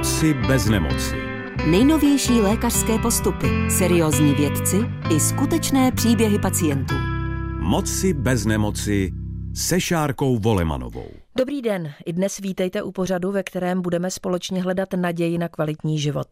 Moci bez nemoci. Nejnovější lékařské postupy, seriózní vědci i skutečné příběhy pacientů. Moci bez nemoci se Šárkou Volemanovou. Dobrý den, i dnes vítejte u pořadu, ve kterém budeme společně hledat naději na kvalitní život.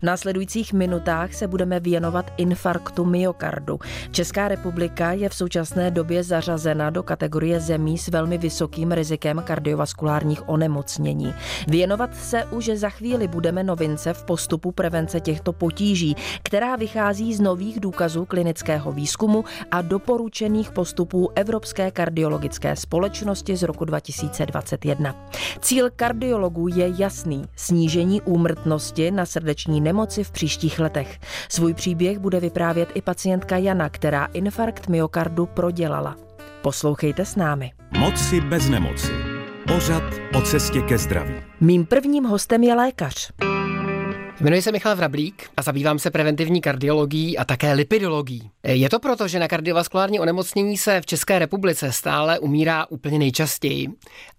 V následujících minutách se budeme věnovat infarktu myokardu. Česká republika je v současné době zařazena do kategorie zemí s velmi vysokým rizikem kardiovaskulárních onemocnění. Věnovat se už za chvíli budeme novince v postupu prevence těchto potíží, která vychází z nových důkazů klinického výzkumu a doporučených postupů Evropské kardiologické společnosti z roku 2000. 2021. Cíl kardiologů je jasný. Snížení úmrtnosti na srdeční nemoci v příštích letech. Svůj příběh bude vyprávět i pacientka Jana, která infarkt myokardu prodělala. Poslouchejte s námi. Moci bez nemoci. Pořad o cestě ke zdraví. Mým prvním hostem je lékař. Jmenuji se Michal Vrablík a zabývám se preventivní kardiologií a také lipidologií. Je to proto, že na kardiovaskulární onemocnění se v České republice stále umírá úplně nejčastěji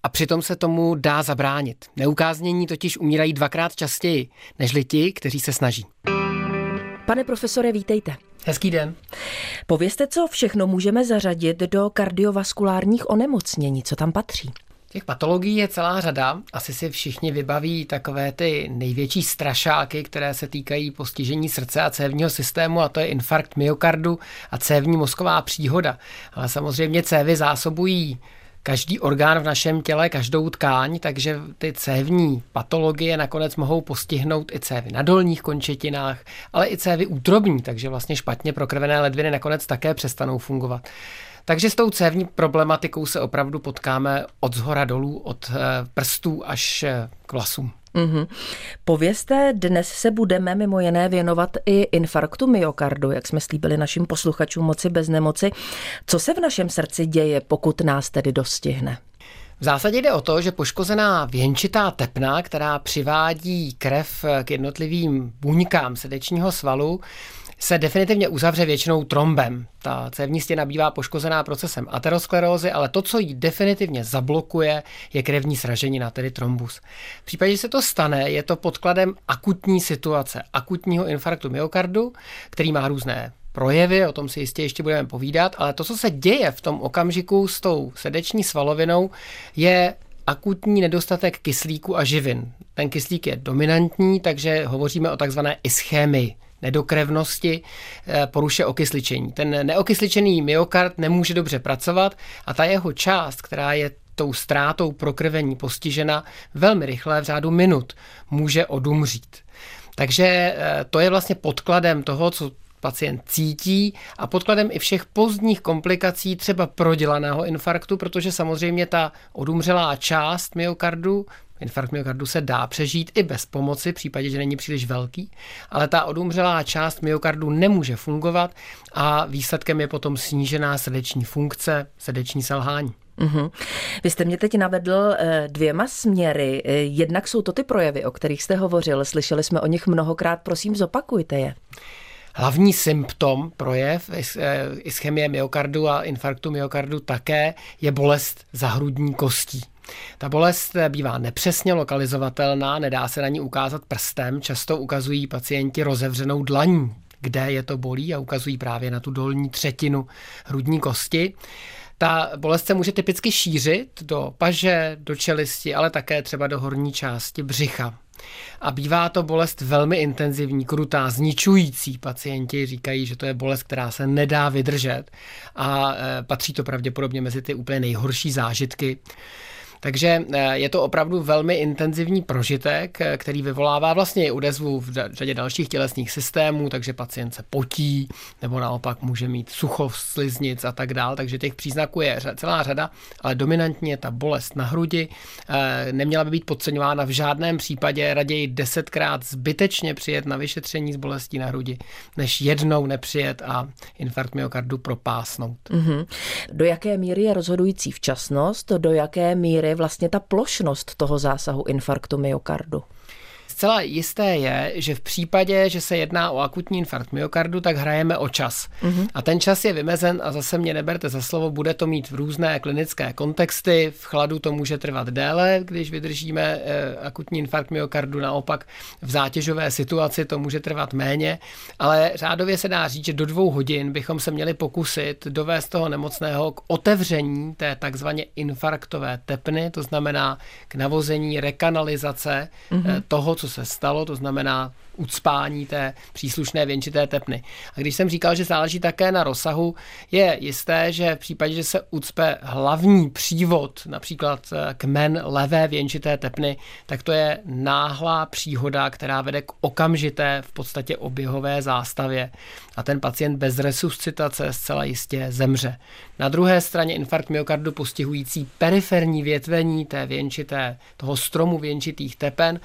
a přitom se tomu dá zabránit. Neukáznění totiž umírají dvakrát častěji než ti, kteří se snaží. Pane profesore, vítejte. Hezký den. Povězte, co všechno můžeme zařadit do kardiovaskulárních onemocnění, co tam patří. Těch patologií je celá řada. Asi si všichni vybaví takové ty největší strašáky, které se týkají postižení srdce a cévního systému, a to je infarkt myokardu a cévní mozková příhoda. Ale samozřejmě cévy zásobují každý orgán v našem těle, každou tkáň, takže ty cévní patologie nakonec mohou postihnout i cévy na dolních končetinách, ale i cévy útrobní, takže vlastně špatně prokrvené ledviny nakonec také přestanou fungovat. Takže s tou cévní problematikou se opravdu potkáme od zhora dolů, od eh, prstů až eh, k vlasům. Mm-hmm. Povězte, dnes se budeme mimo jiné věnovat i infarktu myokardu, jak jsme slíbili našim posluchačům moci bez nemoci. Co se v našem srdci děje, pokud nás tedy dostihne? V zásadě jde o to, že poškozená věnčitá tepna, která přivádí krev k jednotlivým buňkám srdečního svalu, se definitivně uzavře většinou trombem. Ta cévní stěna bývá poškozená procesem aterosklerózy, ale to, co ji definitivně zablokuje, je krevní sraženina, tedy trombus. V případě, že se to stane, je to podkladem akutní situace, akutního infarktu myokardu, který má různé projevy, o tom si jistě ještě budeme povídat, ale to, co se děje v tom okamžiku s tou srdeční svalovinou, je akutní nedostatek kyslíku a živin. Ten kyslík je dominantní, takže hovoříme o takzvané ischémii nedokrevnosti, eh, poruše okysličení. Ten neokysličený myokard nemůže dobře pracovat a ta jeho část, která je tou ztrátou prokrvení postižena, velmi rychle v řádu minut může odumřít. Takže eh, to je vlastně podkladem toho, co pacient cítí a podkladem i všech pozdních komplikací třeba prodělaného infarktu, protože samozřejmě ta odumřelá část myokardu Infarkt myokardu se dá přežít i bez pomoci, v případě, že není příliš velký, ale ta odumřelá část myokardu nemůže fungovat a výsledkem je potom snížená srdeční funkce, srdeční selhání. Mm-hmm. Vy jste mě teď navedl eh, dvěma směry. Eh, jednak jsou to ty projevy, o kterých jste hovořil. Slyšeli jsme o nich mnohokrát, prosím, zopakujte je. Hlavní symptom, projev eh, ischemie myokardu a infarktu myokardu také je bolest za hrudní kostí. Ta bolest bývá nepřesně lokalizovatelná, nedá se na ní ukázat prstem, často ukazují pacienti rozevřenou dlaní, kde je to bolí a ukazují právě na tu dolní třetinu hrudní kosti. Ta bolest se může typicky šířit do paže, do čelisti, ale také třeba do horní části břicha. A bývá to bolest velmi intenzivní, krutá, zničující. Pacienti říkají, že to je bolest, která se nedá vydržet a e, patří to pravděpodobně mezi ty úplně nejhorší zážitky. Takže eh, je to opravdu velmi intenzivní prožitek, eh, který vyvolává vlastně i odezvu v řadě dalších tělesných systémů, takže pacient se potí, nebo naopak může mít sucho, sliznic a tak dál, takže těch příznaků je celá řada, ale dominantně ta bolest na hrudi. Eh, neměla by být podceňována v žádném případě, raději desetkrát zbytečně přijet na vyšetření s bolestí na hrudi, než jednou nepřijet a infarkt myokardu propásnout. Mm-hmm. Do jaké míry je rozhodující včasnost, do jaké míry vlastně ta plošnost toho zásahu infarktu myokardu? Zcela jisté je, že v případě, že se jedná o akutní infarkt myokardu, tak hrajeme o čas. Mm-hmm. A ten čas je vymezen a zase mě neberte za slovo, bude to mít v různé klinické kontexty. V chladu to může trvat déle, když vydržíme eh, akutní infarkt myokardu, naopak v zátěžové situaci to může trvat méně, ale řádově se dá říct, že do dvou hodin bychom se měli pokusit dovést toho nemocného k otevření té takzvaně infarktové tepny, to znamená k navození rekanalizace mm-hmm. toho, co se stalo, to znamená ucpání té příslušné věnčité tepny. A když jsem říkal, že záleží také na rozsahu, je jisté, že v případě, že se ucpe hlavní přívod, například eh, kmen levé věnčité tepny, tak to je náhlá příhoda, která vede k okamžité v podstatě oběhové zástavě a ten pacient bez resuscitace zcela jistě zemře. Na druhé straně infarkt myokardu postihující periferní větvení té věnčité, toho stromu věnčitých tepen,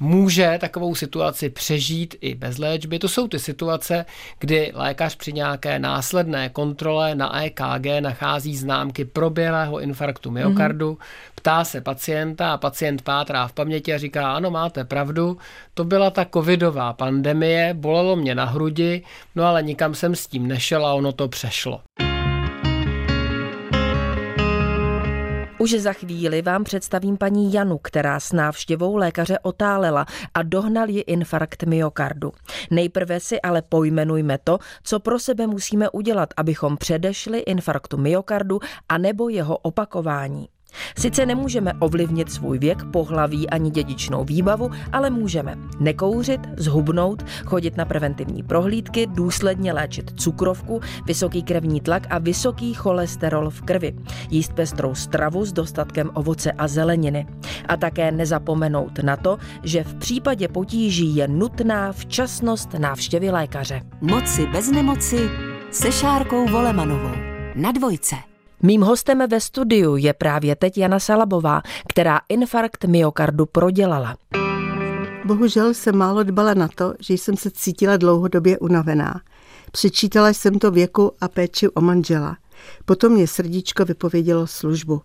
může takovou situaci přežít i bez léčby. To jsou ty situace, kdy lékař při nějaké následné kontrole na EKG nachází známky proběhlého infarktu myokardu, mm-hmm. ptá se pacienta a pacient pátrá v paměti a říká, ano, máte pravdu, to byla ta covidová pandemie, bolelo mě na hrudi, no ale nikam jsem s tím nešel a ono to přešlo. Už za chvíli vám představím paní Janu, která s návštěvou lékaře otálela a dohnal ji infarkt myokardu. Nejprve si ale pojmenujme to, co pro sebe musíme udělat, abychom předešli infarktu myokardu a nebo jeho opakování. Sice nemůžeme ovlivnit svůj věk, pohlaví ani dědičnou výbavu, ale můžeme nekouřit, zhubnout, chodit na preventivní prohlídky, důsledně léčit cukrovku, vysoký krevní tlak a vysoký cholesterol v krvi, jíst pestrou stravu s dostatkem ovoce a zeleniny. A také nezapomenout na to, že v případě potíží je nutná včasnost návštěvy lékaře. Moci bez nemoci se Šárkou Volemanovou. Na dvojce. Mým hostem ve studiu je právě teď Jana Salabová, která infarkt myokardu prodělala. Bohužel jsem málo dbala na to, že jsem se cítila dlouhodobě unavená. Přičítala jsem to věku a péči o manžela. Potom mě srdíčko vypovědělo službu.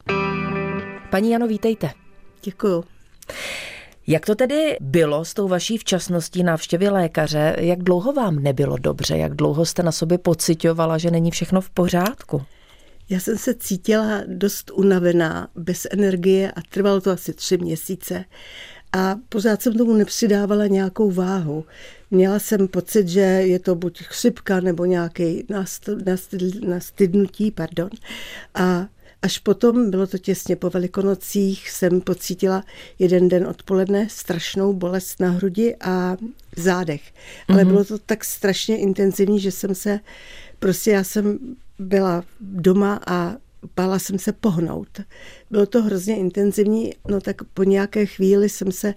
Paní Jano, vítejte. Děkuju. Jak to tedy bylo s tou vaší včasností návštěvy lékaře? Jak dlouho vám nebylo dobře? Jak dlouho jste na sobě pocitovala, že není všechno v pořádku? Já jsem se cítila dost unavená, bez energie a trvalo to asi tři měsíce. A pořád jsem tomu nepřidávala nějakou váhu. Měla jsem pocit, že je to buď chřipka nebo nějaký nastydnutí, pardon. A až potom, bylo to těsně po velikonocích, jsem pocítila jeden den odpoledne strašnou bolest na hrudi a v zádech. Ale mm-hmm. bylo to tak strašně intenzivní, že jsem se, prostě já jsem byla doma a bála jsem se pohnout. Bylo to hrozně intenzivní, no tak po nějaké chvíli jsem se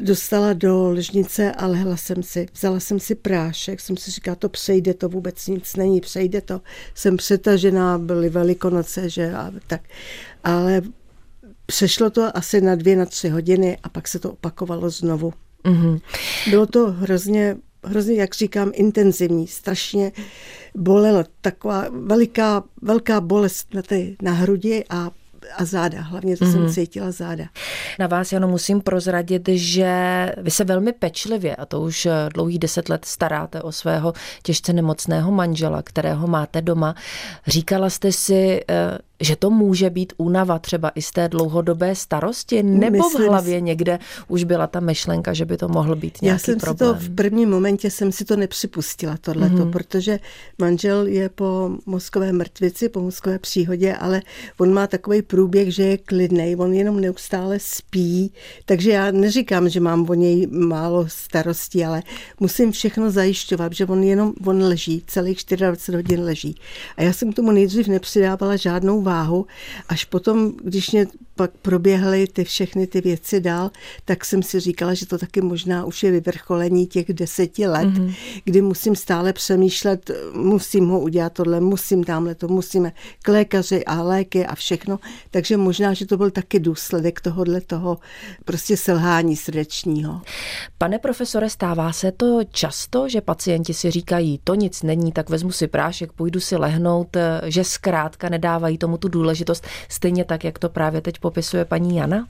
dostala do ležnice a lehla jsem si. Vzala jsem si prášek, jsem si říkala, to přejde, to vůbec nic není, přejde to. Jsem přetažená, byly velikonoce, že a tak. Ale přešlo to asi na dvě, na tři hodiny a pak se to opakovalo znovu. Mm-hmm. Bylo to hrozně hrozně, jak říkám, intenzivní, strašně bolelo. Taková veliká, velká bolest na, té, na hrudi a a záda, hlavně to mm-hmm. jsem mhm. cítila záda. Na vás, Jano, musím prozradit, že vy se velmi pečlivě, a to už dlouhý deset let staráte o svého těžce nemocného manžela, kterého máte doma. Říkala jste si, eh, že to může být únava třeba i z té dlouhodobé starosti, nebo Myslím, v hlavě někde už byla ta myšlenka, že by to mohl být nějaký Já jsem problém? si to v prvním momentě jsem si to nepřipustila tohleto, mm-hmm. protože manžel je po mozkové mrtvici, po mozkové příhodě, ale on má takový průběh, že je klidný, on jenom neustále spí, takže já neříkám, že mám o něj málo starostí, ale musím všechno zajišťovat, že on jenom, on leží, celých 24 hodin leží. A já jsem k tomu nejdřív nepřidávala žádnou váhu, až potom, když mě pak proběhly ty všechny ty věci dál, tak jsem si říkala, že to taky možná už je vyvrcholení těch deseti let, mm-hmm. kdy musím stále přemýšlet, musím ho udělat tohle, musím tamhle to, musíme k lékaři a léky a všechno. Takže možná, že to byl taky důsledek tohohle toho prostě selhání srdečního. Pane profesore, stává se to často, že pacienti si říkají, to nic není, tak vezmu si prášek, půjdu si lehnout, že zkrátka nedávají tomu tu důležitost, stejně tak, jak to právě teď popisuje paní Jana?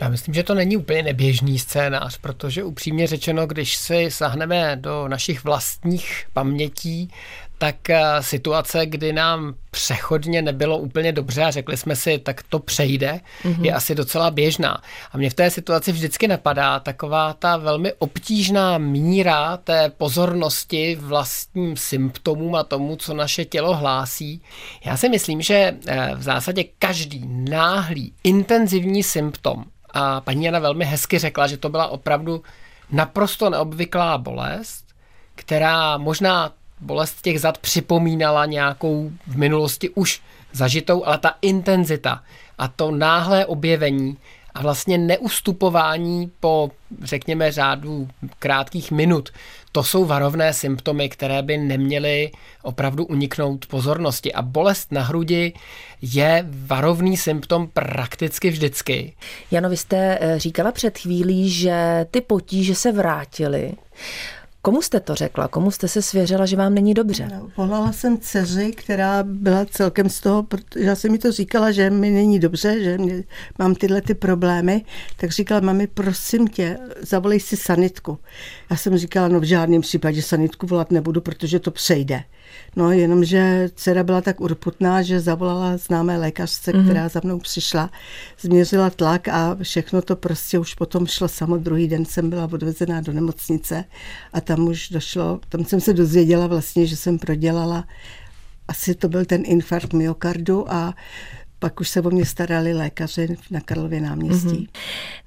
Já myslím, že to není úplně neběžný scénář, protože upřímně řečeno, když si sahneme do našich vlastních pamětí, tak eh, situace, kdy nám přechodně nebylo úplně dobře a řekli jsme si, tak to přejde, mm-hmm. je asi docela běžná. A mě v té situaci vždycky napadá taková ta velmi obtížná míra té pozornosti vlastním symptomům a tomu, co naše tělo hlásí. Já si myslím, že eh, v zásadě každý náhlý, intenzivní symptom, a paní Jana velmi hezky řekla, že to byla opravdu naprosto neobvyklá bolest, která možná bolest těch zad připomínala nějakou v minulosti už zažitou, ale ta intenzita a to náhlé objevení a vlastně neustupování po, řekněme, řádu krátkých minut, to jsou varovné symptomy, které by neměly opravdu uniknout pozornosti. A bolest na hrudi je varovný symptom prakticky vždycky. Jano, vy jste eh, říkala před chvílí, že ty potíže se vrátily. Komu jste to řekla? Komu jste se svěřila, že vám není dobře? No, volala jsem dceři, která byla celkem z toho, protože já jsem mi to říkala, že mi není dobře, že mě, mám tyhle ty problémy, tak říkala, mami, prosím tě, zavolej si sanitku. Já jsem říkala, no v žádném případě sanitku volat nebudu, protože to přejde. No jenomže dcera byla tak urputná, že zavolala známé lékařce, mm-hmm. která za mnou přišla, změřila tlak a všechno to prostě už potom šlo samo. Druhý den jsem byla odvezená do nemocnice a tam už došlo, tam jsem se dozvěděla vlastně, že jsem prodělala asi to byl ten infarkt myokardu a pak už se o mě starali lékaři na Karlově náměstí. Mm-hmm.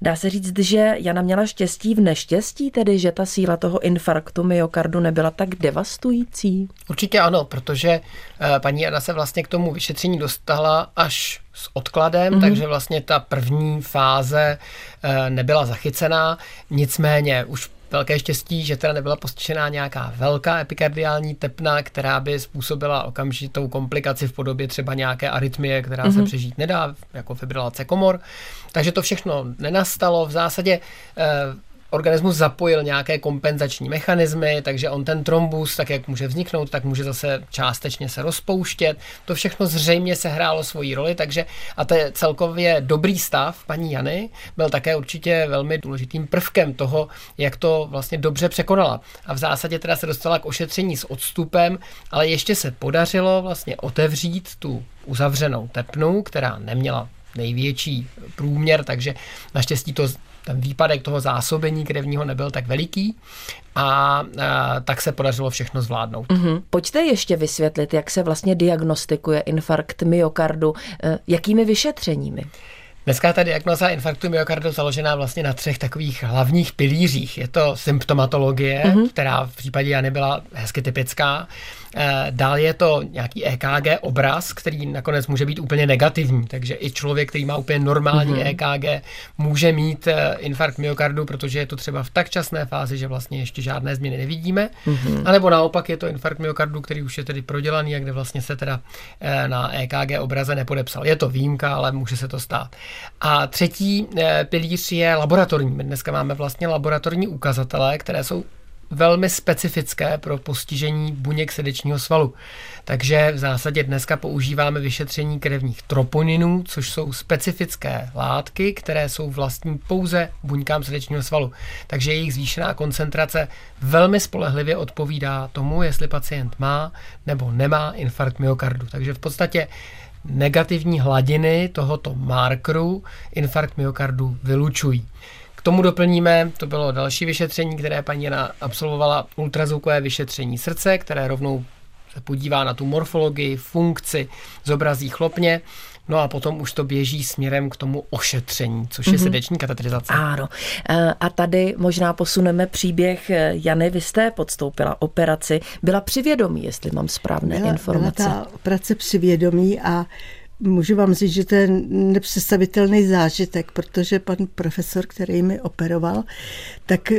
Dá se říct, že Jana měla štěstí v neštěstí, tedy že ta síla toho infarktu myokardu nebyla tak devastující? Určitě ano, protože eh, paní Jana se vlastně k tomu vyšetření dostala až s odkladem, mm-hmm. takže vlastně ta první fáze eh, nebyla zachycená, nicméně už velké štěstí, že teda nebyla postižená nějaká velká epikardiální tepna, která by způsobila okamžitou komplikaci v podobě třeba nějaké arytmie, která mm-hmm. se mhm. přežít nedá, jako fibrilace komor. Takže to všechno nenastalo. V zásadě eh, organismus zapojil nějaké kompenzační mechanismy, takže on ten trombus, tak jak může vzniknout, tak může zase částečně se rozpouštět. To všechno zřejmě se hrálo svoji roli, takže a to je celkově dobrý stav paní Jany byl také určitě velmi důležitým prvkem toho, jak to vlastně dobře překonala. A v zásadě teda se dostala k ošetření s odstupem, ale ještě se podařilo vlastně otevřít tu uzavřenou tepnu, která neměla největší průměr, takže naštěstí to ten výpadek toho zásobení krevního nebyl tak veliký a, a tak se podařilo všechno zvládnout. Mm-hmm. Pojďte ještě vysvětlit, jak se vlastně diagnostikuje infarkt myokardu, e, jakými vyšetřeními? Dneska ta diagnoza infarktu myokardu založená vlastně na třech takových hlavních pilířích. Je to symptomatologie, mm-hmm. která v případě Jany byla hezky typická. Eh, dál je to nějaký EKG obraz, který nakonec může být úplně negativní, takže i člověk, který má úplně normální mm-hmm. EKG, může mít eh, infarkt myokardu, protože je to třeba v tak časné fázi, že vlastně ještě žádné změny nevidíme. Mm-hmm. A nebo naopak je to infarkt myokardu, který už je tedy prodělaný a kde vlastně se teda eh, na EKG obraze nepodepsal. Je to výjimka, ale může se to stát. A třetí pilíř je laboratorní. My dneska máme vlastně laboratorní ukazatele, které jsou velmi specifické pro postižení buněk srdečního svalu. Takže v zásadě dneska používáme vyšetření krevních troponinů, což jsou specifické látky, které jsou vlastní pouze buňkám srdečního svalu. Takže jejich zvýšená koncentrace velmi spolehlivě odpovídá tomu, jestli pacient má nebo nemá infarkt myokardu. Takže v podstatě negativní hladiny tohoto markeru infarkt myokardu vylučují. K tomu doplníme, to bylo další vyšetření, které paní Jana absolvovala, ultrazvukové vyšetření srdce, které rovnou se podívá na tu morfologii, funkci, zobrazí chlopně. No a potom už to běží směrem k tomu ošetření, což je mm-hmm. srdeční katetrizace. Ano. E, a tady možná posuneme příběh Jany. Vy jste podstoupila operaci. Byla přivědomí, jestli mám správné byla, informace. Byla ta operace přivědomí a Můžu vám říct, že to je nepředstavitelný zážitek, protože pan profesor, který mi operoval, tak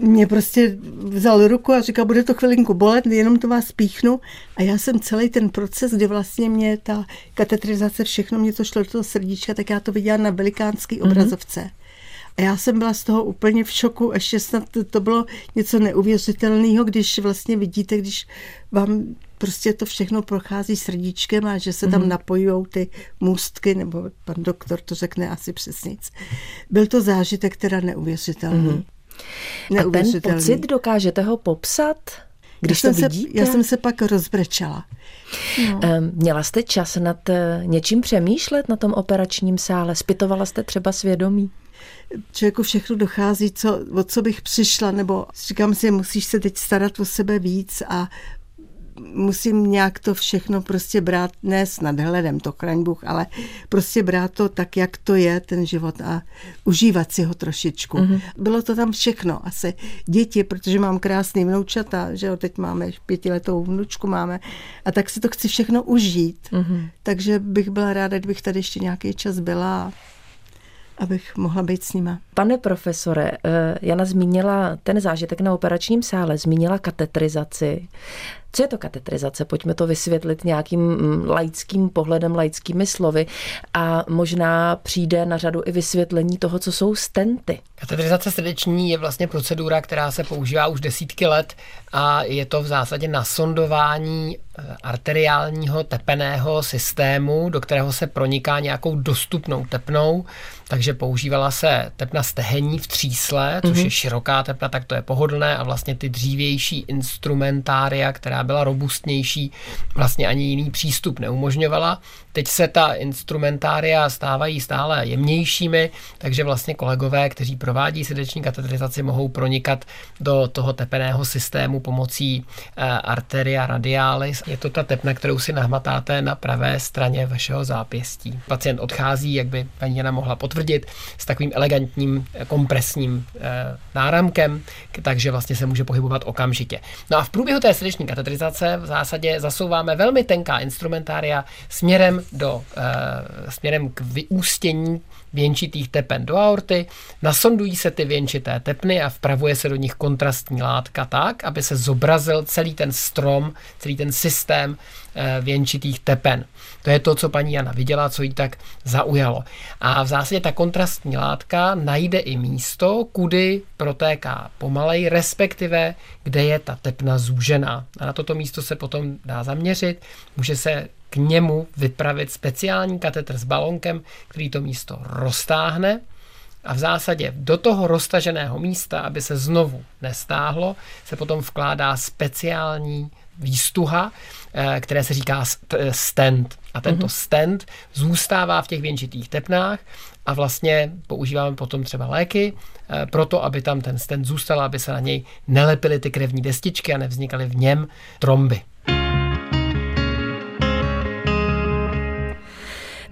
mě prostě vzal ruku a říkal, bude to chvilinku bolet, jenom to vás píchnu. A já jsem celý ten proces, kdy vlastně mě ta katetrizace, všechno mě to šlo do toho srdíčka, tak já to viděla na velikánský mm-hmm. obrazovce. A já jsem byla z toho úplně v šoku, ještě snad to bylo něco neuvěřitelného, když vlastně vidíte, když vám prostě to všechno prochází srdíčkem a že se tam mm. napojují ty můstky, nebo pan doktor to řekne asi přesně. Byl to zážitek teda neuvěřitelný. Mm. neuvěřitelný. A ten pocit dokážete ho popsat? Když já to jsem vidíte? Se, já jsem se pak rozbrečela. No. Měla jste čas nad eh, něčím přemýšlet na tom operačním sále? Spitovala jste třeba svědomí? člověku všechno dochází, co, o co bych přišla, nebo říkám si, musíš se teď starat o sebe víc a musím nějak to všechno prostě brát, ne s nadhledem, to chraň Bůh, ale prostě brát to tak, jak to je, ten život a užívat si ho trošičku. Mm-hmm. Bylo to tam všechno, asi děti, protože mám krásný vnoučata, že jo, teď máme pětiletou vnučku máme a tak si to chci všechno užít. Mm-hmm. Takže bych byla ráda, kdybych tady ještě nějaký čas byla abych mohla být s nima. Pane profesore, eh, Jana zmínila ten zážitek na operačním sále, zmínila katetrizaci. Co je to katetrizace? Pojďme to vysvětlit nějakým mm, laickým pohledem, laickými slovy a možná přijde na řadu i vysvětlení toho, co jsou stenty. Katetrizace srdeční je vlastně procedura, která se používá už desítky let a je to v zásadě nasondování eh, arteriálního tepeného systému, do kterého se proniká nějakou dostupnou tepnou, takže používala se tepna stehení v třísle, což mm-hmm. je široká tepna, tak to je pohodlné a vlastně ty dřívější instrumentária, která byla robustnější, vlastně ani jiný přístup neumožňovala. Teď se ta instrumentária stávají stále jemnějšími, takže vlastně kolegové, kteří provádí srdeční katetrizaci, mohou pronikat do toho tepeného systému pomocí eh, arteria radialis. Je to ta tepna, kterou si nahmatáte na pravé straně vašeho zápěstí. Pacient odchází, jak by paní Jana mohla potvrdit, s takovým elegantním eh, kompresním eh, náramkem, takže vlastně se může pohybovat okamžitě. No a v průběhu té srdeční katetrizace v zásadě zasouváme velmi tenká instrumentária směrem do, e, směrem k vyústění věnčitých tepen do aorty, nasondují se ty věnčité tepny a vpravuje se do nich kontrastní látka tak, aby se zobrazil celý ten strom, celý ten systém e, věnčitých tepen. To je to, co paní Jana viděla, co jí tak zaujalo. A v zásadě ta kontrastní látka najde i místo, kudy protéká pomalej, respektive kde je ta tepna zúžená. A na toto místo se potom dá zaměřit, může se k němu vypravit speciální katetr s balonkem, který to místo roztáhne a v zásadě do toho roztaženého místa, aby se znovu nestáhlo, se potom vkládá speciální výstuha, eh, které se říká stent. A tento mm-hmm. stent zůstává v těch věnčitých tepnách a vlastně používáme potom třeba léky eh, proto, aby tam ten stent zůstal, aby se na něj nelepily ty krevní destičky a nevznikaly v něm tromby.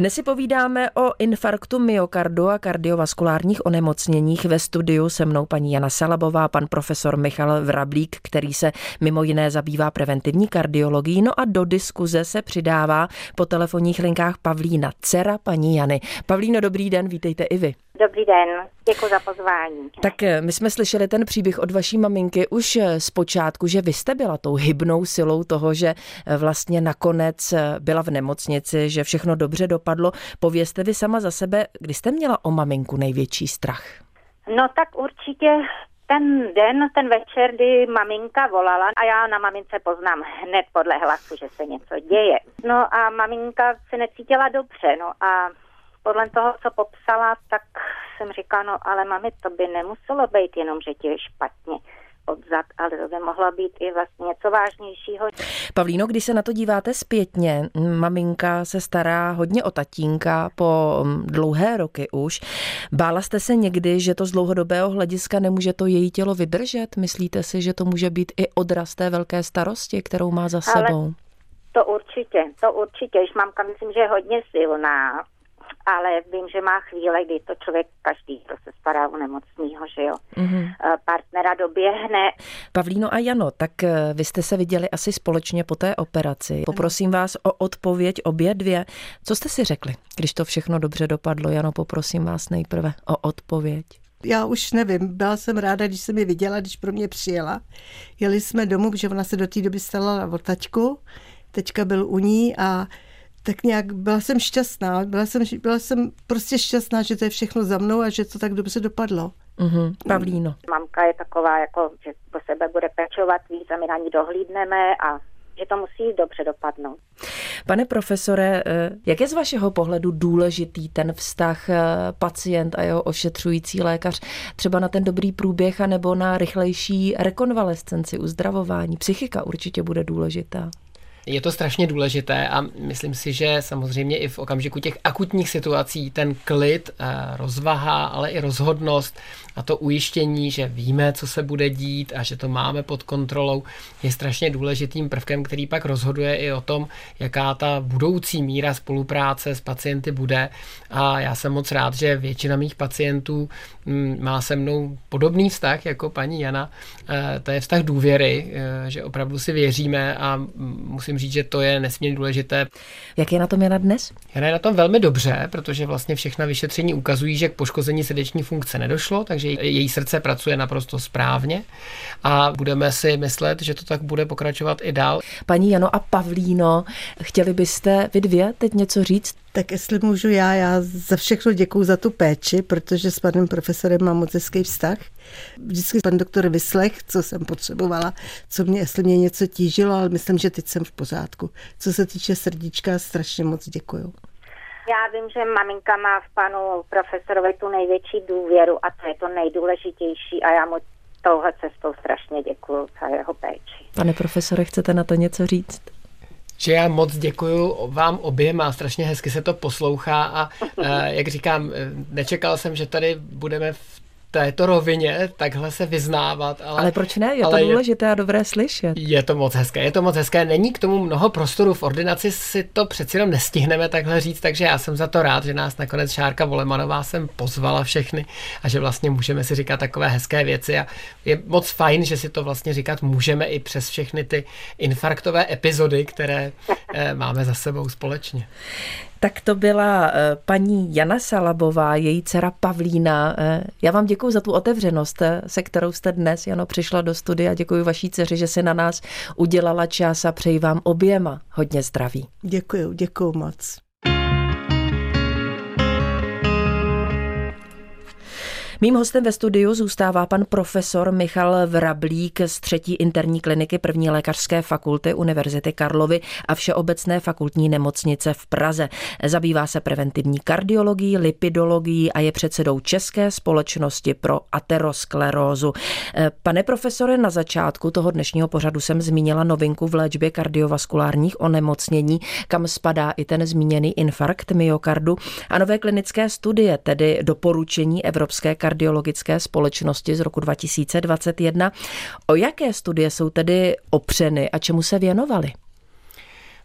Dnes si povídáme o infarktu myokardu a kardiovaskulárních onemocněních. Ve studiu se mnou paní Jana Salabová, pan profesor Michal Vrablík, který se mimo jiné zabývá preventivní kardiologií. No a do diskuze se přidává po telefonních linkách Pavlína, dcera paní Jany. Pavlíno, dobrý den, vítejte i vy. Dobrý den, děkuji za pozvání. Tak eh, my jsme slyšeli ten příběh od vaší maminky už eh, z počátku, že vy jste byla tou hybnou silou toho, že eh, vlastně nakonec byla v nemocnici, že všechno dobře dopadlo. Povězte vy sama za sebe, kdy jste měla o maminku největší strach? No tak určitě ten den, ten večer, kdy maminka volala a já na mamince poznám hned podle hlasu, že se něco děje. No a maminka se necítila dobře, no a podle toho, co popsala, tak jsem říkala, no ale mami, to by nemuselo být jenom, že ti je špatně odzad, ale to by mohlo být i vlastně něco vážnějšího. Pavlíno, když se na to díváte zpětně, maminka se stará hodně o tatínka po mm, dlouhé roky už. Bála jste se někdy, že to z dlouhodobého hlediska nemůže to její tělo vydržet? Myslíte si, že to může být i odraz té velké starosti, kterou má za sebou? Ale to určitě, to určitě. Už mamka myslím, že je hodně silná ale vím, že má chvíle, kdy to člověk každý, kdo se stará o nemocného, že jo, mm-hmm. partnera doběhne. Pavlíno a Jano, tak eh, vy jste se viděli asi společně po té operaci. Poprosím vás o odpověď obě dvě. Co jste si řekli, když to všechno dobře dopadlo? Jano, poprosím vás nejprve o odpověď. Já už nevím, byla jsem ráda, když jsem je viděla, když pro mě přijela. Jeli jsme domů, protože ona se do té doby stala o taťku, teďka byl u ní a tak nějak byla jsem šťastná. Byla jsem, byla jsem prostě šťastná, že to je všechno za mnou a že to tak dobře dopadlo. Mm-hmm. Pavlíno. Mamka je taková, jako, že po sebe bude pečovat víc a my na ní dohlídneme a že to musí dobře dopadnout. Pane profesore, eh, jak je z vašeho pohledu důležitý ten vztah eh, pacient a jeho ošetřující lékař třeba na ten dobrý průběh a nebo na rychlejší rekonvalescenci, uzdravování? Psychika určitě bude důležitá. Je to strašně důležité a myslím si, že samozřejmě i v okamžiku těch akutních situací ten klid, eh, rozvaha, ale i rozhodnost a to ujištění, že víme, co se bude dít a že to máme pod kontrolou, je strašně důležitým prvkem, který pak rozhoduje i o tom, jaká ta budoucí míra spolupráce s pacienty bude. A já jsem moc rád, že většina mých pacientů mm, má se mnou podobný vztah jako paní Jana. Eh, to je vztah důvěry, eh, že opravdu si věříme a musím říct, že to je nesmírně důležité. Jak je na tom Jana dnes? Jana je na tom velmi dobře, protože vlastně všechna vyšetření ukazují, že k poškození srdeční funkce nedošlo, takže její srdce pracuje naprosto správně a budeme si myslet, že to tak bude pokračovat i dál. Paní Jano a Pavlíno, chtěli byste vy dvě teď něco říct? Tak jestli můžu já, já za všechno děkuju za tu péči, protože s panem profesorem mám moc hezký vztah. Vždycky pan doktor vyslech, co jsem potřebovala, co mě, jestli mě něco tížilo, ale myslím, že teď jsem v pořádku. Co se týče srdíčka, strašně moc děkuju. Já vím, že maminka má v panu profesorovi tu největší důvěru a to je to nejdůležitější a já mu touhle cestou strašně děkuju za jeho péči. Pane profesore, chcete na to něco říct? že já moc děkuju vám oběma, strašně hezky se to poslouchá a jak říkám, nečekal jsem, že tady budeme v této rovině takhle se vyznávat. Ale, ale proč ne? Je to důležité je, a dobré slyšet. Je to moc hezké, je to moc hezké. Není k tomu mnoho prostoru v ordinaci, si to přeci jenom nestihneme takhle říct, takže já jsem za to rád, že nás nakonec Šárka Volemanová sem pozvala všechny a že vlastně můžeme si říkat takové hezké věci a je moc fajn, že si to vlastně říkat můžeme i přes všechny ty infarktové epizody, které eh, máme za sebou společně. Tak to byla eh, paní Jana Salabová, její dcera Pavlína. Eh, já vám děkuji za tu otevřenost, eh, se kterou jste dnes, Jano, přišla do studia. Děkuji vaší dceři, že si na nás udělala čas a přeji vám oběma hodně zdraví. Děkuji, děkuji moc. Mým hostem ve studiu zůstává pan profesor Michal Vrablík z třetí interní kliniky první lékařské fakulty Univerzity Karlovy a Všeobecné fakultní nemocnice v Praze. Zabývá se preventivní kardiologií, lipidologií a je předsedou České společnosti pro aterosklerózu. Pane profesore, na začátku toho dnešního pořadu jsem zmínila novinku v léčbě kardiovaskulárních onemocnění, kam spadá i ten zmíněný infarkt myokardu a nové klinické studie, tedy doporučení Evropské kardiologické společnosti z roku 2021. O jaké studie jsou tedy opřeny a čemu se věnovaly?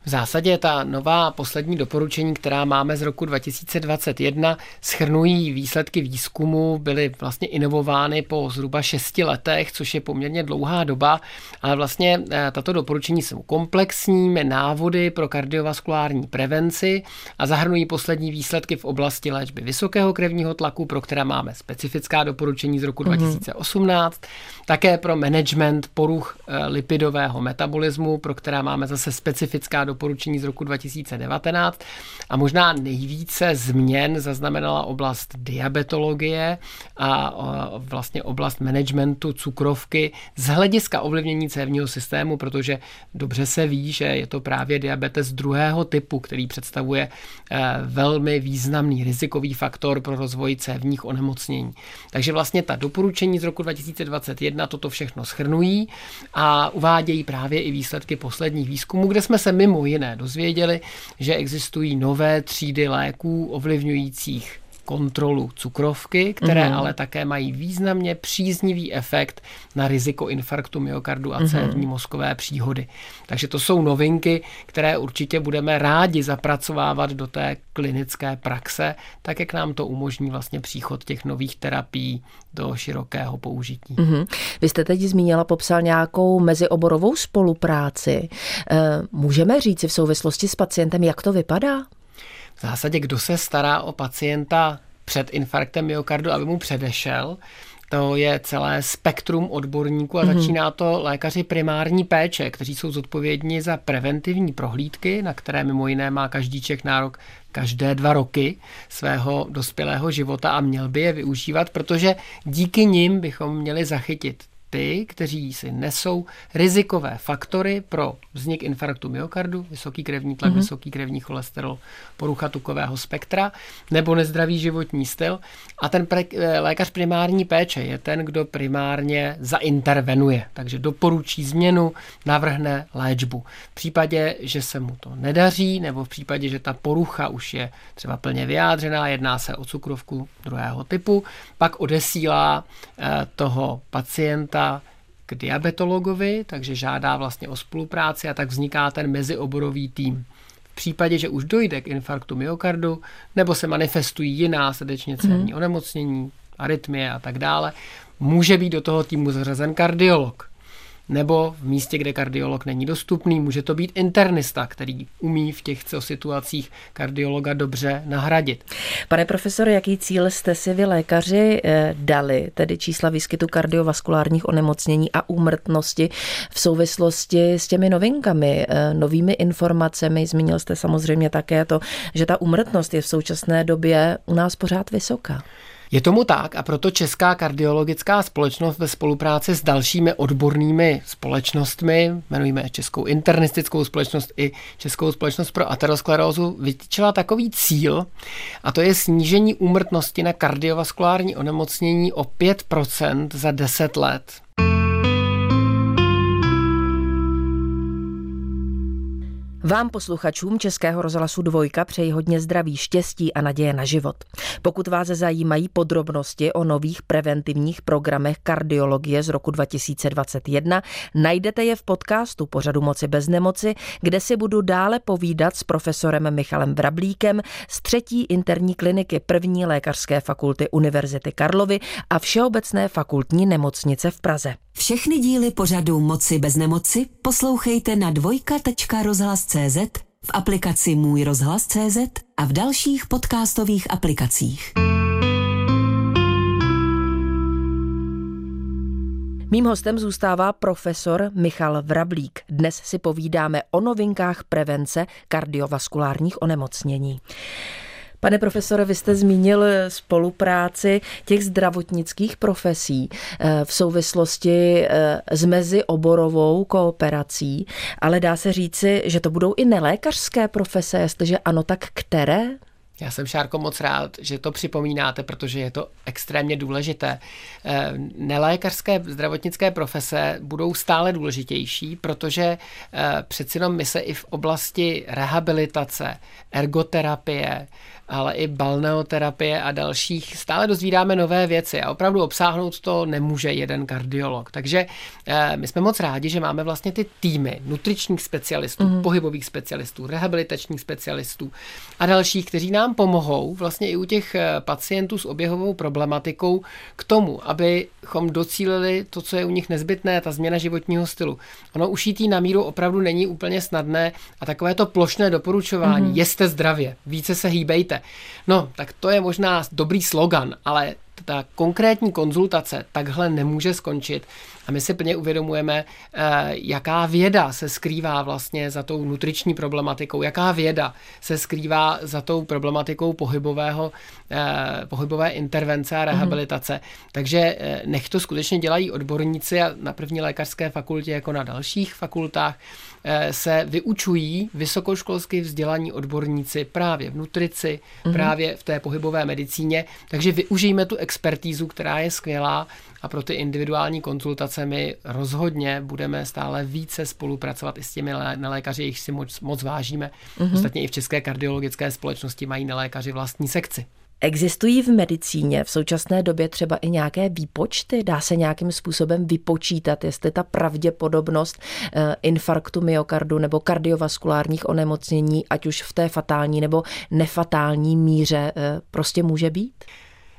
V zásadě ta nová poslední doporučení, která máme z roku 2021, schrnují výsledky výzkumu, byly vlastně inovovány po zhruba 6 letech, což je poměrně dlouhá doba, ale vlastně eh, tato doporučení jsou komplexní návody pro kardiovaskulární prevenci a zahrnují poslední výsledky v oblasti léčby vysokého krevního tlaku, pro které máme specifická doporučení z roku mm-hmm. 2018, také pro management poruch eh, lipidového metabolismu, pro která máme zase specifická doporučení doporučení z roku 2019 a možná nejvíce změn zaznamenala oblast diabetologie a vlastně oblast managementu cukrovky z hlediska ovlivnění cévního systému, protože dobře se ví, že je to právě diabetes druhého typu, který představuje eh, velmi významný rizikový faktor pro rozvoj cévních onemocnění. Takže vlastně ta doporučení z roku 2021 toto všechno schrnují a uvádějí právě i výsledky posledních výzkumů, kde jsme se mimo jiné dozvěděli, že existují nové třídy léků ovlivňujících kontrolu cukrovky, které mm. ale také mají významně příznivý efekt na riziko infarktu myokardu a cévní mm. mozkové příhody. Takže to jsou novinky, které určitě budeme rádi zapracovávat do té klinické praxe, tak jak nám to umožní vlastně příchod těch nových terapií do širokého použití. Mm. Vy jste teď zmínila, popsal nějakou mezioborovou spolupráci. Eh, můžeme říci v souvislosti s pacientem, jak to vypadá? V zásadě kdo se stará o pacienta před infarktem myokardu, aby mu předešel, to je celé spektrum odborníků a mm-hmm. začíná to lékaři primární péče, kteří jsou zodpovědní za preventivní prohlídky, na které mimo jiné má každý Čech nárok každé dva roky svého dospělého života a měl by je využívat, protože díky nim bychom měli zachytit ty, kteří si nesou rizikové faktory pro vznik infarktu myokardu, vysoký krevní tlak, mm-hmm. vysoký krevní cholesterol, porucha tukového spektra nebo nezdravý životní styl. A ten pre- eh, lékař primární péče je ten, kdo primárně zaintervenuje, takže doporučí změnu, navrhne léčbu. V případě, že se mu to nedaří, nebo v případě, že ta porucha už je třeba plně vyjádřená, jedná se o cukrovku druhého typu, pak odesílá eh, toho pacienta k diabetologovi, takže žádá vlastně o spolupráci a tak vzniká ten mezioborový tým. V případě, že už dojde k infarktu myokardu nebo se manifestují jiná srdečně cévní mm. onemocnění, arytmie a tak dále, může být do toho týmu zařazen kardiolog nebo v místě, kde kardiolog není dostupný, může to být internista, který umí v těchto situacích kardiologa dobře nahradit. Pane profesore, jaký cíl jste si vy lékaři eh, dali, tedy čísla výskytu kardiovaskulárních onemocnění a úmrtnosti v souvislosti s těmi novinkami, eh, novými informacemi? Zmínil jste samozřejmě také to, že ta úmrtnost je v současné době u nás pořád vysoká. Je tomu tak a proto Česká kardiologická společnost ve spolupráci s dalšími odbornými společnostmi, jmenujeme Českou internistickou společnost i Českou společnost pro aterosklerózu, vytýčila takový cíl a to je snížení úmrtnosti na kardiovaskulární onemocnění o 5% za 10 let. Vám posluchačům Českého rozhlasu Dvojka přeji hodně zdraví, štěstí a naděje na život. Pokud vás zajímají podrobnosti o nových preventivních programech kardiologie z roku 2021, najdete je v podcastu Pořadu moci bez nemoci, kde si budu dále povídat s profesorem Michalem Vrablíkem z třetí interní kliniky první lékařské fakulty Univerzity Karlovy a Všeobecné fakultní nemocnice v Praze. Všechny díly pořadu Moci bez nemoci poslouchejte na dvojka.rozhlas.cz, v aplikaci Můj rozhlas.cz a v dalších podcastových aplikacích. Mým hostem zůstává profesor Michal Vrablík. Dnes si povídáme o novinkách prevence kardiovaskulárních onemocnění. Pane profesore, vy jste zmínil spolupráci těch zdravotnických profesí eh, v souvislosti eh, s mezioborovou kooperací, ale dá se říci, že to budou i nelékařské profese, jestliže ano, tak které? Já jsem, Šárko, moc rád, že to připomínáte, protože je to extrémně důležité. Eh, nelékařské zdravotnické profese budou stále důležitější, protože přeci jenom my se i v oblasti rehabilitace, ergoterapie, ale i balneoterapie a dalších. Stále dozvídáme nové věci a opravdu obsáhnout to nemůže jeden kardiolog. Takže eh, my jsme moc rádi, že máme vlastně ty týmy nutričních specialistů, mm-hmm. pohybových specialistů, rehabilitačních specialistů a dalších, kteří nám pomohou vlastně i u těch eh, pacientů s oběhovou problematikou k tomu, abychom docílili to, co je u nich nezbytné, ta změna životního stylu. Ono ušítý na míru opravdu není úplně snadné a takové to plošné doporučování, mm-hmm. jeste zdravě, více se hýbejte, chcete. No, tak to je možná dobrý slogan, ale ta konkrétní konzultace takhle nemůže skončit. A my si plně uvědomujeme, eh, jaká věda se skrývá vlastně za tou nutriční problematikou, jaká věda se skrývá za tou problematikou pohybového, eh, pohybové intervence a rehabilitace. Mm-hmm. Takže eh, nech to skutečně dělají odborníci na první lékařské fakultě jako na dalších fakultách se vyučují vysokoškolsky vzdělaní odborníci právě v nutrici, mm-hmm. právě v té pohybové medicíně. Takže využijeme tu expertízu, která je skvělá a pro ty individuální konzultace my rozhodně budeme stále více spolupracovat i s těmi nelékaři, jich si moc, moc vážíme. Mm-hmm. Ostatně i v České kardiologické společnosti mají nelékaři vlastní sekci. Existují v medicíně v současné době třeba i nějaké výpočty? Dá se nějakým způsobem vypočítat, jestli ta pravděpodobnost eh, infarktu myokardu nebo kardiovaskulárních onemocnění, ať už v té fatální nebo nefatální míře, eh, prostě může být?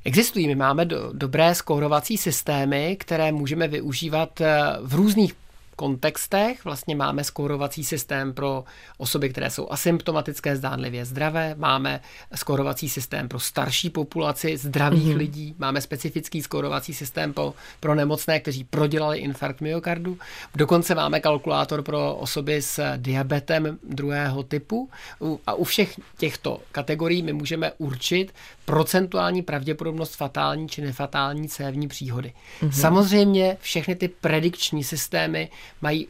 Existují, my máme do, dobré skórovací systémy, které můžeme využívat eh, v různých kontextech. Vlastně máme skórovací systém pro osoby, které jsou asymptomatické, zdánlivě zdravé, máme skórovací systém pro starší populaci zdravých mm-hmm. lidí, máme specifický skórovací systém pro, pro nemocné, kteří prodělali infarkt myokardu. Dokonce máme kalkulátor pro osoby s diabetem druhého typu a u všech těchto kategorií my můžeme určit procentuální pravděpodobnost fatální či nefatální cévní příhody. Mm-hmm. Samozřejmě všechny ty predikční systémy mají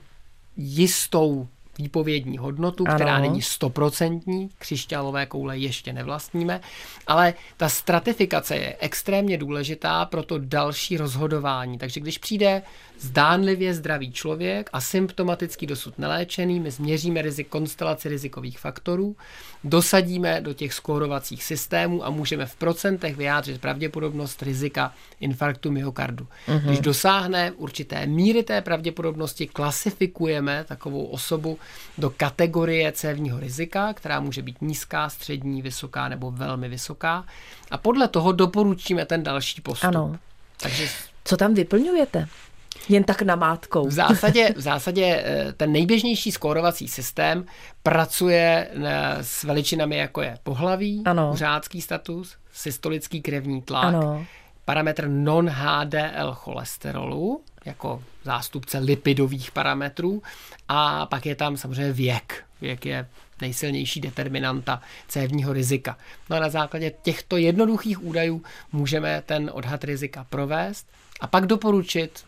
jistou výpovědní hodnotu, ano. která není stoprocentní, křišťálové koule ještě nevlastníme, ale ta stratifikace je extrémně důležitá pro to další rozhodování. Takže když přijde zdánlivě zdravý člověk a symptomaticky dosud neléčený, my změříme rizik, konstelaci rizikových faktorů, dosadíme do těch skórovacích systémů a můžeme v procentech vyjádřit pravděpodobnost rizika infarktu myokardu. Uh-huh. Když dosáhne určité míry té pravděpodobnosti, klasifikujeme takovou osobu do kategorie cévního rizika, která může být nízká, střední, vysoká nebo velmi vysoká. A podle toho doporučíme ten další postup. Ano. Takže... Co tam vyplňujete? Jen tak namátkou. V zásadě, v zásadě eh, ten nejběžnější skórovací systém pracuje eh, s veličinami, jako je pohlaví, ano. řádský status, systolický krevní tlak, ano. parametr non-HDL cholesterolu, jako zástupce lipidových parametrů a pak je tam samozřejmě věk. Věk je nejsilnější determinanta cévního rizika. No a na základě těchto jednoduchých údajů můžeme ten odhad rizika provést a pak doporučit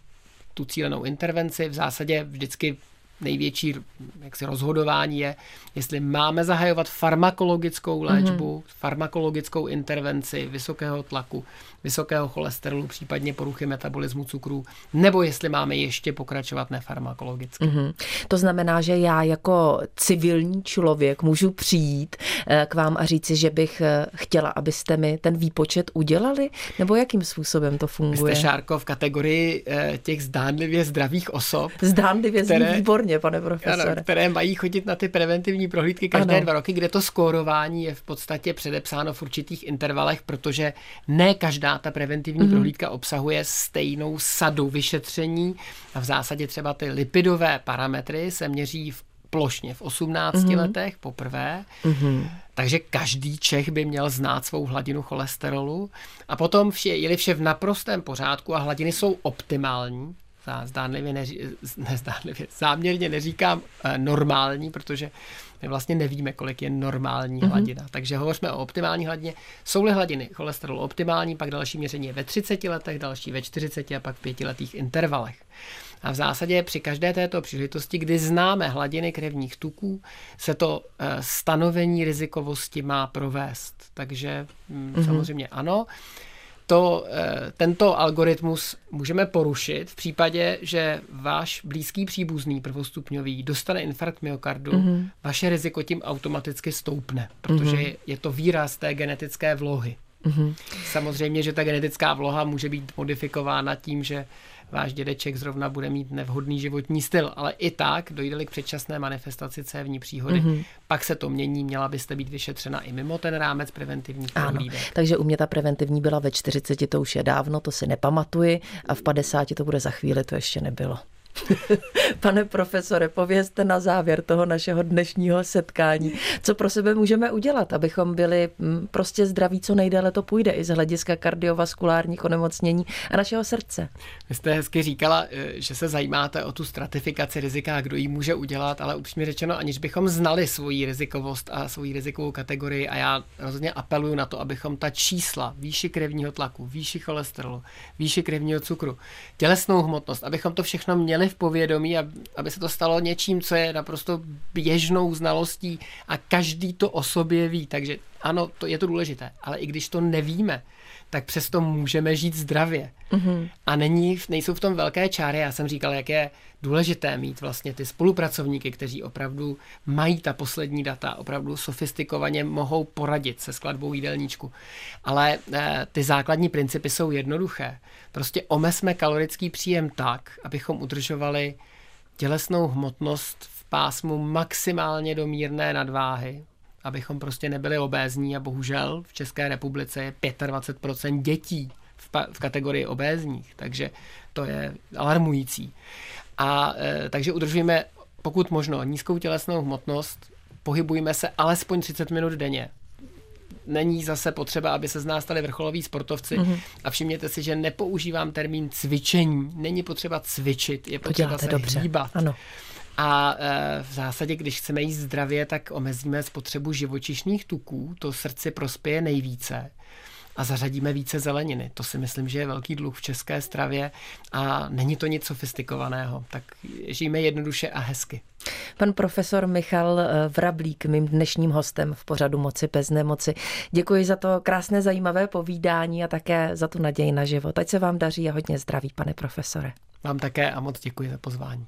tu cílenou intervenci. V zásadě vždycky největší jaksi, rozhodování je, jestli máme zahajovat farmakologickou léčbu, mm-hmm. farmakologickou intervenci vysokého tlaku, vysokého cholesterolu, případně poruchy metabolismu cukru, nebo jestli máme ještě pokračovat nefarmakologicky. Mm-hmm. To znamená, že já jako civilní člověk můžu přijít eh, k vám a říci, že bych eh, chtěla, abyste mi ten výpočet udělali, nebo jakým způsobem to funguje? Jste, Šárko, v kategorii eh, těch zdánlivě zdravých osob. Zdánlivě které, výborně, pane profesore. Ano, které mají chodit na ty preventivní prohlídky každé ano. dva roky, kde to skórování je v podstatě předepsáno v určitých intervalech, protože ne každá ta preventivní mm-hmm. prohlídka obsahuje stejnou sadu vyšetření a v zásadě třeba ty lipidové parametry se měří v plošně v 18 mm-hmm. letech poprvé. Mm-hmm. Takže každý Čech by měl znát svou hladinu cholesterolu. A potom, vše, je vše v naprostém pořádku a hladiny jsou optimální, zdánlivě, neří, nezdánlivě, záměrně neříkám eh, normální, protože my vlastně nevíme, kolik je normální mm-hmm. hladina. Takže hovoříme o optimální hladině. Jsou-li hladiny cholesterolu optimální, pak další měření je ve 30 letech, další ve 40 a pak v pětiletých intervalech. A v zásadě při každé této příležitosti, kdy známe hladiny krevních tuků, se to eh, stanovení rizikovosti má provést. Takže mm-hmm. samozřejmě ano to, eh, tento algoritmus můžeme porušit v případě, že váš blízký příbuzný prvostupňový dostane infarkt myokardu, mm-hmm. vaše riziko tím automaticky stoupne, protože mm-hmm. je to výraz té genetické vlohy. Mm-hmm. Samozřejmě, že ta genetická vloha může být modifikována tím, že váš dědeček zrovna bude mít nevhodný životní styl, ale i tak dojde k předčasné manifestaci cévní příhody, mm-hmm. pak se to mění, měla byste být vyšetřena i mimo ten rámec preventivních prohlídek. Takže u mě ta preventivní byla ve 40, to už je dávno, to si nepamatuji a v 50 to bude za chvíli, to ještě nebylo. Pane profesore, povězte na závěr toho našeho dnešního setkání, co pro sebe můžeme udělat, abychom byli mm, prostě zdraví, co nejdéle to půjde i z hlediska kardiovaskulárních onemocnění a našeho srdce. Vy jste hezky říkala, eh, že se zajímáte o tu stratifikaci rizika, kdo ji může udělat, ale upřímně řečeno, aniž bychom znali svoji rizikovost a svoji rizikovou kategorii a já rozhodně apeluju na to, abychom ta čísla, výši krevního tlaku, výši cholesterolu, výši krevního cukru, tělesnou hmotnost, abychom to všechno měli v povědomí, aby se to stalo něčím, co je naprosto běžnou znalostí a každý to o sobě ví. Takže ano, to je to důležité, ale i když to nevíme, tak přesto můžeme žít zdravě. Mm-hmm. A není, nejsou v tom velké čáry. Já jsem říkal, jak je důležité mít vlastně ty spolupracovníky, kteří opravdu mají ta poslední data, opravdu sofistikovaně mohou poradit se skladbou jídelníčku. Ale eh, ty základní principy jsou jednoduché. Prostě omezme kalorický příjem tak, abychom udržovali tělesnou hmotnost v pásmu maximálně do mírné nadváhy, abychom prostě nebyli obézní a bohužel v České republice je 25% dětí v, v kategorii obézních, takže to je alarmující. A e, takže udržujeme pokud možno nízkou tělesnou hmotnost, pohybujeme se alespoň 30 minut denně není zase potřeba, aby se z nás stali vrcholoví sportovci. Mm-hmm. A všimněte si, že nepoužívám termín cvičení. Není potřeba cvičit, je potřeba se dobře. hýbat. Ano. A e, v zásadě, když chceme jíst zdravě, tak omezíme spotřebu živočišných tuků, to srdci prospěje nejvíce a zařadíme více zeleniny. To si myslím, že je velký dluh v české stravě a není to nic sofistikovaného. Tak žijeme jednoduše a hezky. Pan profesor Michal eh, Vrablík, mým dnešním hostem v pořadu Moci bez nemoci. Děkuji za to krásné zajímavé povídání a také za tu naději na život. Ať se vám daří a hodně zdraví, pane profesore. Vám také a moc děkuji za pozvání.